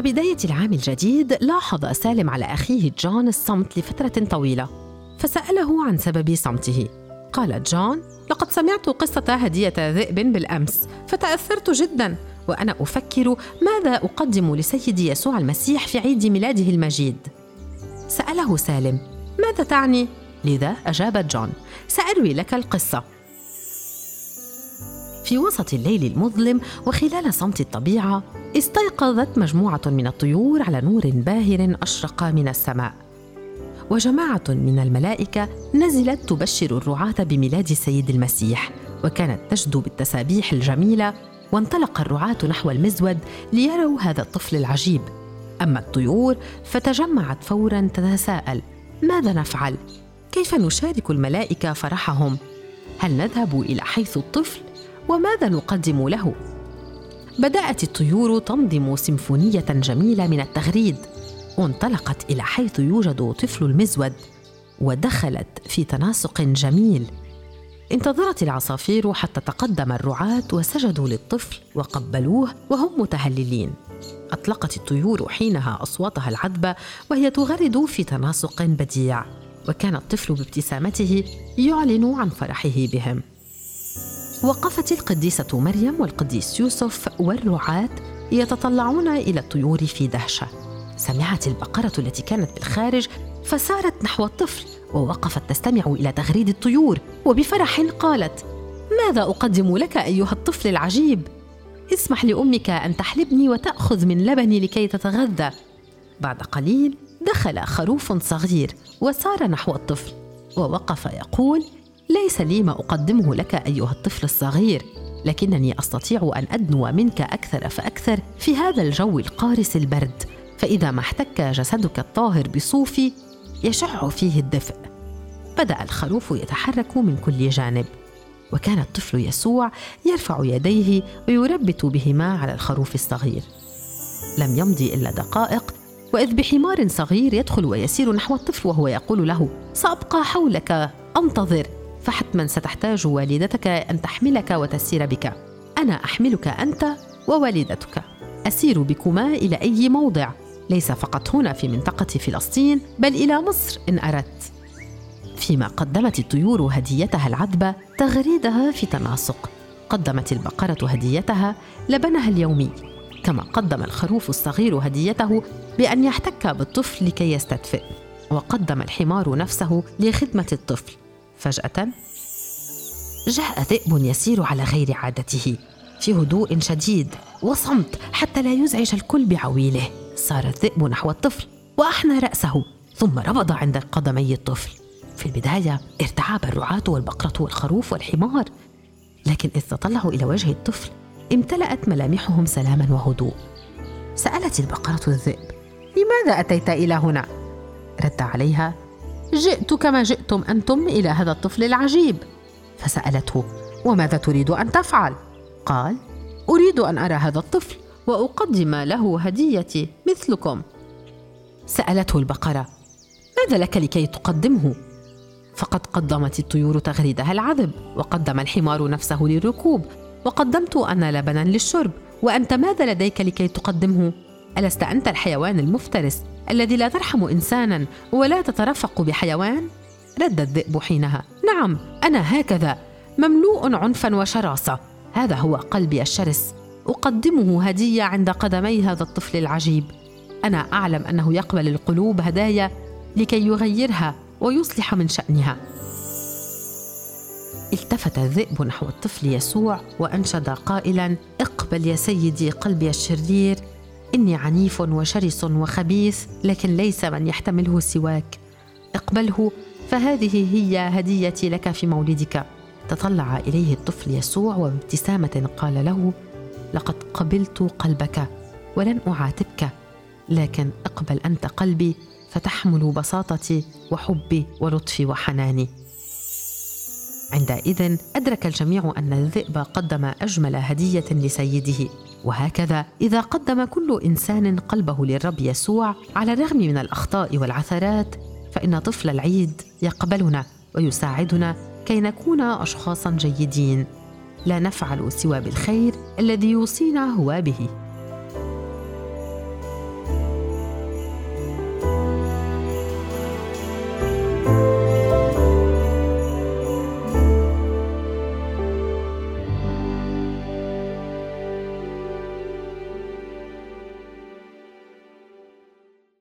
مع بداية العام الجديد لاحظ سالم على أخيه جون الصمت لفترة طويلة فسأله عن سبب صمته. قال جون لقد سمعت قصة هدية ذئب بالأمس فتأثرت جدا وأنا أفكر ماذا أقدم لسيدي يسوع المسيح في عيد ميلاده المجيد. سأله سالم ماذا تعني؟ لذا أجاب جون سأروي لك القصة. في وسط الليل المظلم وخلال صمت الطبيعة استيقظت مجموعة من الطيور على نور باهر أشرق من السماء وجماعة من الملائكة نزلت تبشر الرعاة بميلاد السيد المسيح وكانت تجدو بالتسابيح الجميلة وانطلق الرعاة نحو المزود ليروا هذا الطفل العجيب أما الطيور فتجمعت فورا تتساءل ماذا نفعل؟ كيف نشارك الملائكة فرحهم؟ هل نذهب إلى حيث الطفل؟ وماذا نقدم له؟ بدأت الطيور تنظم سيمفونية جميلة من التغريد. وانطلقت إلى حيث يوجد طفل المزود ودخلت في تناسق جميل. انتظرت العصافير حتى تقدم الرعاة وسجدوا للطفل وقبلوه وهم متهللين. أطلقت الطيور حينها أصواتها العذبة وهي تغرد في تناسق بديع. وكان الطفل بابتسامته يعلن عن فرحه بهم. وقفت القديسة مريم والقديس يوسف والرعاة يتطلعون إلى الطيور في دهشة سمعت البقرة التي كانت بالخارج فسارت نحو الطفل ووقفت تستمع إلى تغريد الطيور وبفرح قالت ماذا أقدم لك أيها الطفل العجيب؟ اسمح لأمك أن تحلبني وتأخذ من لبني لكي تتغذى بعد قليل دخل خروف صغير وسار نحو الطفل ووقف يقول ليس لي ما أقدمه لك أيها الطفل الصغير لكنني أستطيع أن أدنو منك أكثر فأكثر في هذا الجو القارس البرد. فإذا ما احتك جسدك الطاهر بصوفي يشع فيه الدفء. بدأ الخروف يتحرك من كل جانب. وكان الطفل يسوع يرفع يديه ويربت بهما على الخروف الصغير. لم يمضي إلا دقائق وإذ بحمار صغير يدخل ويسير نحو الطفل وهو يقول له سأبقى حولك أنتظر. فحتما ستحتاج والدتك أن تحملك وتسير بك. أنا أحملك أنت ووالدتك. أسير بكما إلى أي موضع. ليس فقط هنا في منطقة فلسطين بل إلى مصر إن أردت. فيما قدمت الطيور هديتها العذبه تغريدها في تناسق. قدمت البقرة هديتها لبنها اليومي. كما قدم الخروف الصغير هديته بأن يحتك بالطفل لكي يستدفئ. وقدم الحمار نفسه لخدمة الطفل. فجأة جاء ذئب يسير على غير عادته في هدوء شديد وصمت حتى لا يزعج الكل بعويله. سار الذئب نحو الطفل وأحنى رأسه ثم ربض عند قدمي الطفل. في البداية ارتعب الرعاة والبقرة والخروف والحمار لكن إذ تطلعوا إلى وجه الطفل امتلأت ملامحهم سلاما وهدوء. سألت البقرة الذئب لماذا أتيت إلى هنا؟ رد عليها جئت كما جئتم أنتم إلى هذا الطفل العجيب فسألته وماذا تريد أن تفعل؟ قال أريد أن أرى هذا الطفل وأقدم له هديتي مثلكم سألته البقرة ماذا لك لكي تقدمه؟ فقد قدمت الطيور تغريدها العذب وقدم الحمار نفسه للركوب وقدمت انا لبنا للشرب وأنت ماذا لديك لكي تقدمه ألست أنت الحيوان المفترس الذي لا ترحم إنسانا ولا تترفق بحيوان؟ رد الذئب حينها. نعم أنا هكذا. مملوء عنفا وشراسة. هذا هو قلبي الشرس. أقدمه هدية عند قدمي هذا الطفل العجيب. أنا أعلم أنه يقبل القلوب هدايا لكي يغيرها ويصلح من شأنها. التفت الذئب نحو الطفل يسوع وأنشد قائلا اقبل يا سيدي قلبي الشرير. إني عنيف وشرس وخبيث لكن ليس من يحتمله سواك. اقبله فهذه هي هديتي لك في مولدك. تطلع إليه الطفل يسوع وبابتسامه قال له لقد قبلت قلبك ولن أعاتبك لكن اقبل أنت قلبي فتحمل بساطتي وحبي ولطفي وحناني. عندئذ أدرك الجميع أن الذئب قدم أجمل هدية لسيده. وهكذا إذا قدم كل إنسان قلبه للرب يسوع على الرغم من الأخطاء والعثرات فإن طفل العيد يقبلنا ويساعدنا كي نكون أشخاصا جيدين. لا نفعل سوى بالخير الذي يوصينا هو به.